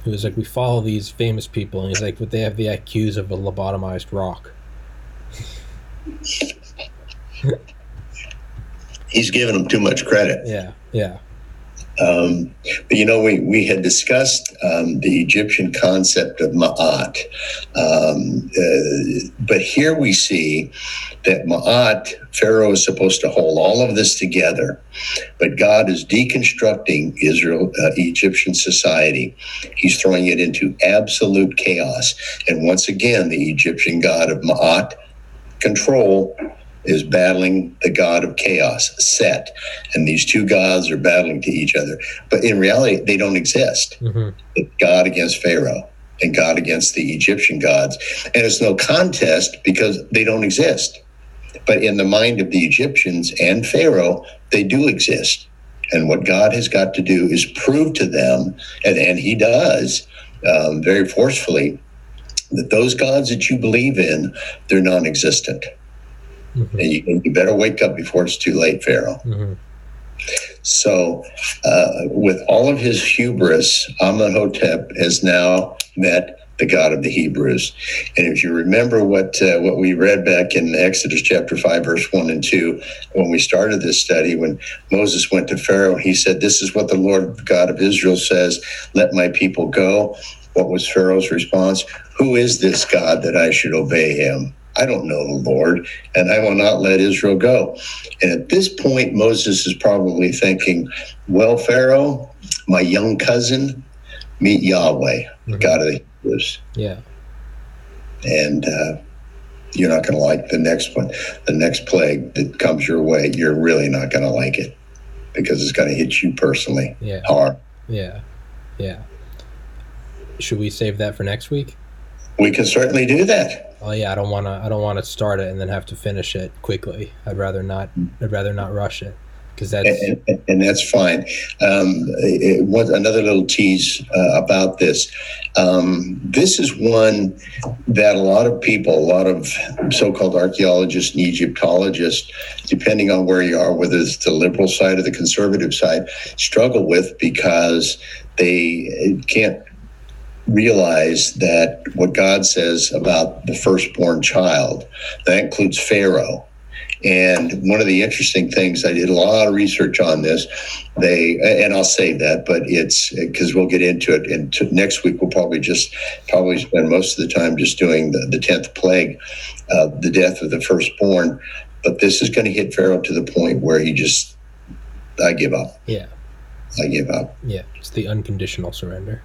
who was like we follow these famous people and he's like but they have the IQs of a lobotomized rock. He's giving them too much credit. Yeah yeah um, but you know, we, we had discussed um, the Egyptian concept of Ma'at. Um, uh, but here we see that Ma'at, Pharaoh is supposed to hold all of this together, but God is deconstructing Israel, uh, Egyptian society. He's throwing it into absolute chaos. And once again, the Egyptian god of Ma'at, control, is battling the god of chaos, Set. And these two gods are battling to each other. But in reality, they don't exist. Mm-hmm. God against Pharaoh and God against the Egyptian gods. And it's no contest because they don't exist. But in the mind of the Egyptians and Pharaoh, they do exist. And what God has got to do is prove to them, and, and He does um, very forcefully, that those gods that you believe in, they're non existent. Mm-hmm. And you, you, better wake up before it's too late, Pharaoh. Mm-hmm. So, uh, with all of his hubris, Amenhotep has now met the God of the Hebrews. And if you remember what uh, what we read back in Exodus chapter five, verse one and two, when we started this study, when Moses went to Pharaoh, he said, "This is what the Lord God of Israel says: Let my people go." What was Pharaoh's response? Who is this God that I should obey him? I don't know the Lord, and I will not let Israel go. And at this point, Moses is probably thinking, Well, Pharaoh, my young cousin, meet Yahweh, mm-hmm. God of the Hebrews. Yeah. And uh, you're not going to like the next one. The next plague that comes your way, you're really not going to like it because it's going to hit you personally yeah. hard. Yeah. Yeah. Should we save that for next week? We can certainly do that oh yeah, I don't want to I don't want to start it and then have to finish it quickly. I'd rather not I'd rather not rush it because that's and, and, and, that's fine. Um, it, what, another little tease uh, about this. Um, this is one that a lot of people, a lot of so-called archaeologists and Egyptologists, depending on where you are, whether it's the liberal side or the conservative side, struggle with because they can't realize that what God says about the firstborn child, that includes Pharaoh. And one of the interesting things, I did a lot of research on this. They, and I'll save that, but it's because we'll get into it. And to, next week, we'll probably just probably spend most of the time just doing the, the 10th plague, uh, the death of the firstborn. But this is going to hit Pharaoh to the point where he just, I give up. Yeah. I give up. Yeah. It's the unconditional surrender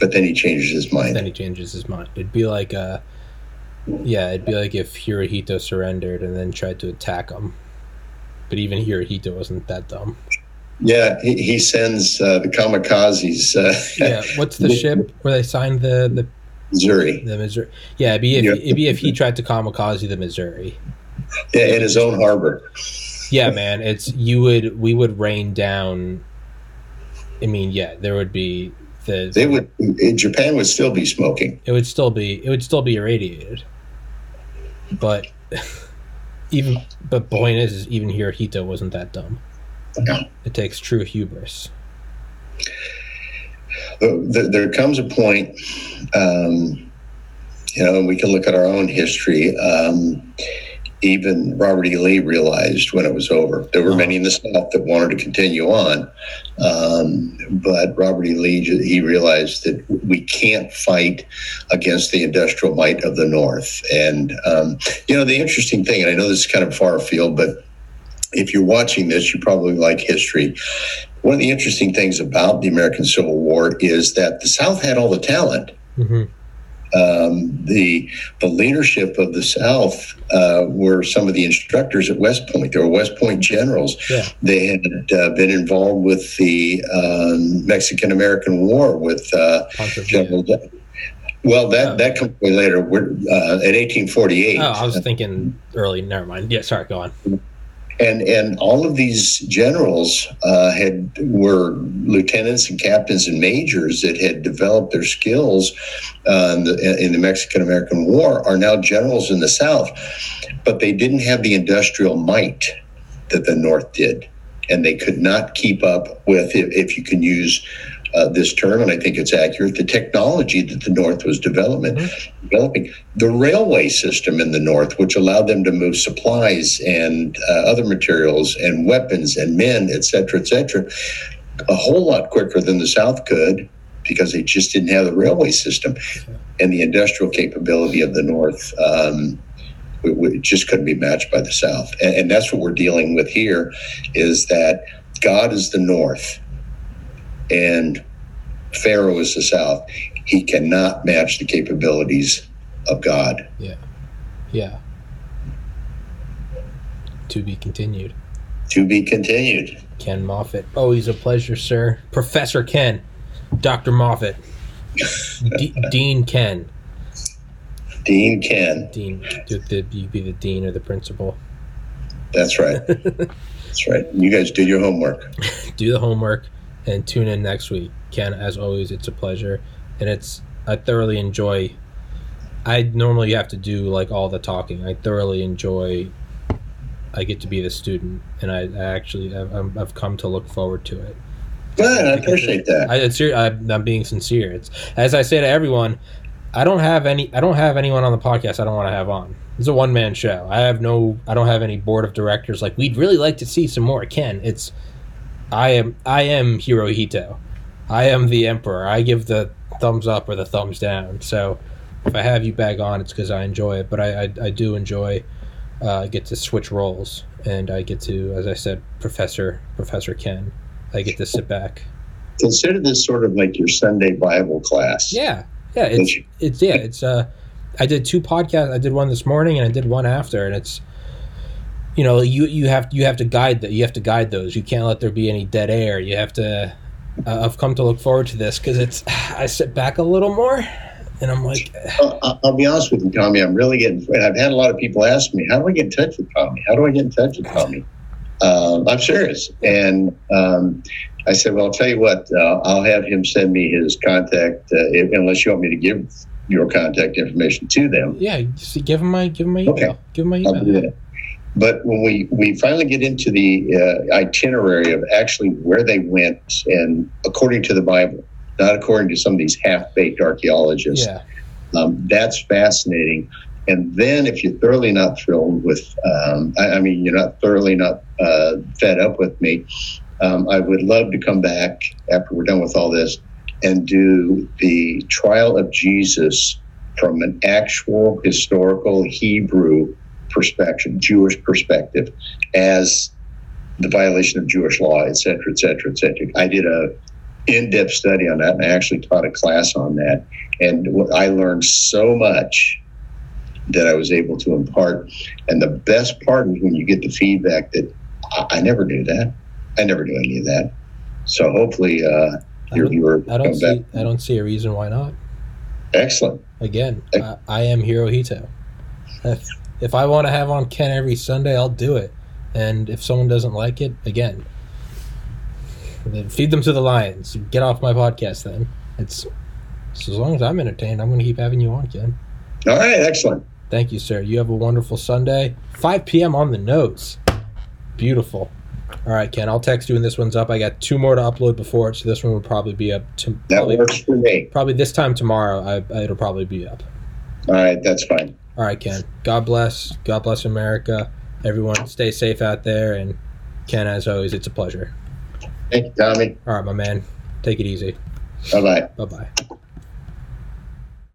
but then he changes his mind. Then he changes his mind. It'd be like uh, Yeah, it'd be like if Hirohito surrendered and then tried to attack him. But even Hirohito wasn't that dumb. Yeah, he, he sends uh, the kamikazes. Uh, Yeah, what's the <laughs> ship where they signed the the, Missouri, the Missouri? Yeah, it'd be if Yeah. it'd be if he tried to kamikaze the Missouri. yeah, in his own harbor. Yeah, man, it's you would we would rain down. I mean, yeah, there would be the They would. Japan would still be smoking. it would still be it would still be irradiated. But <laughs> even but point is, is even Hirohito wasn't that dumb. No. It takes true hubris. There, comes a point, um, you know, we can look at our own history. Um, even Robert E. Lee realized when it was over. There were many in the South that wanted to continue on, um, but Robert E. Lee he realized that we can't fight against the industrial might of the North. And um, you know, the interesting thing, and I know this is kind of far afield, but if you're watching this, you probably like history. One of the interesting things about the American Civil War is that the South had all the talent. hmm Um, the the leadership of the South uh, were some of the instructors at West Point. They were West Point generals. Yeah. They had uh, been involved with the um, Mexican American War with uh. General. Well, that that comes way later. We're uh, in 1848. Oh, I was thinking early. Never mind. Yeah, sorry. Go on. And and all of these generals uh, had were lieutenants and captains and majors that had developed their skills uh, in, the, in the Mexican American War are now generals in the South, but they didn't have the industrial might that the North did, and they could not keep up with if, if you can use. Uh, this term, and I think it's accurate. The technology that the North was developing, developing, the railway system in the North, which allowed them to move supplies and uh, other materials and weapons and men, et cetera, et cetera, a whole lot quicker than the South could because they just didn't have the railway system and the industrial capability of the North. Um, we, we just couldn't be matched by the South, and, and that's what we're dealing with here. Is that God is the North, and Pharaoh is the South. He cannot match the capabilities of God. Yeah. Yeah. To be continued. To be continued. Ken Moffett. Oh, Always a pleasure, sir. Professor Ken. Dr. Moffett. <laughs> D- Dean Ken. Dean Ken. Dean. You be the dean or the principal. That's right. <laughs> That's right. You guys did your homework. Do the homework and tune in next week. Ken, as always, it's a pleasure. And it's, I thoroughly enjoy, I normally have to do like all the talking. I thoroughly enjoy, I get to be the student. And I, I actually, I've, I've come to look forward to it. Good. I appreciate that. I, it's, I'm, I'm being sincere. It's as I say to everyone. I don't have any. I don't have anyone on the podcast. I don't want to have on. It's a one man show. I have no. I don't have any board of directors. Like we'd really like to see some more. Ken, it's. I am. I am Hirohito. I am the emperor. I give the thumbs up or the thumbs down. So if I have you bag on, it's because I enjoy it. But I, I, I do enjoy. Uh, get to switch roles, and I get to, as I said, Professor Professor Ken. I get to sit back. Consider this sort of like your Sunday Bible class. Yeah, yeah. It's it's yeah. It's uh, I did two podcasts. I did one this morning and I did one after, and it's you know you you have you have to guide that. You have to guide those. You can't let there be any dead air. You have to. Uh, I've come to look forward to this because it's. <sighs> I sit back a little more, and I'm like, <sighs> I'll, I'll- be honest with you, Tommy. I'm really getting. I've had a lot of people ask me, "How do I get in touch with Tommy? How do I get in touch with Tommy?" Um, I'm serious, and um, I said, "Well, I'll tell you what. Uh, I'll have him send me his contact, uh, if, unless you want me to give your contact information to them." yeah, give him my give him my email. Okay. Give him my email. But when we, we finally get into the uh, itinerary of actually where they went, and according to the Bible, not according to some of these half baked archaeologists, Yeah, um, that's fascinating. And then if you're thoroughly not thrilled with, um, I, I mean, you're not thoroughly not uh, fed up with me, um, I would love to come back after we're done with all this and do the trial of Jesus from an actual historical Hebrew perspective, Jewish perspective, as the violation of Jewish law, et cetera, et cetera, et cetera. I did a in-depth study on that, and I actually taught a class on that. And I learned so much that I was able to impart. And the best part is when you get the feedback that I, I never knew that. I never knew any of that. So hopefully, uh, your viewer I don't comes back. see. I don't see a reason why not. Excellent. Again, I, I am Hirohito. If I want to have on Ken every Sunday, I'll do it. And if someone doesn't like it, again, then feed them to the lions. Get off my podcast. Then it's, it's as long as I'm entertained, I'm going to keep having you on, Ken. All right. Excellent. Thank you, sir. You have a wonderful Sunday. 5 p.m. on the nose. Beautiful. All right, Ken. I'll text you when this one's up. I got two more to upload before it, so this one will probably be up to That probably, works for me. probably this time tomorrow. I, it'll probably be up. All right. That's fine. All right, Ken. God bless. God bless America. Everyone, stay safe out there. And Ken, as always, it's a pleasure. Thank you, Tommy. All right, my man. Take it easy. Bye bye. Bye bye.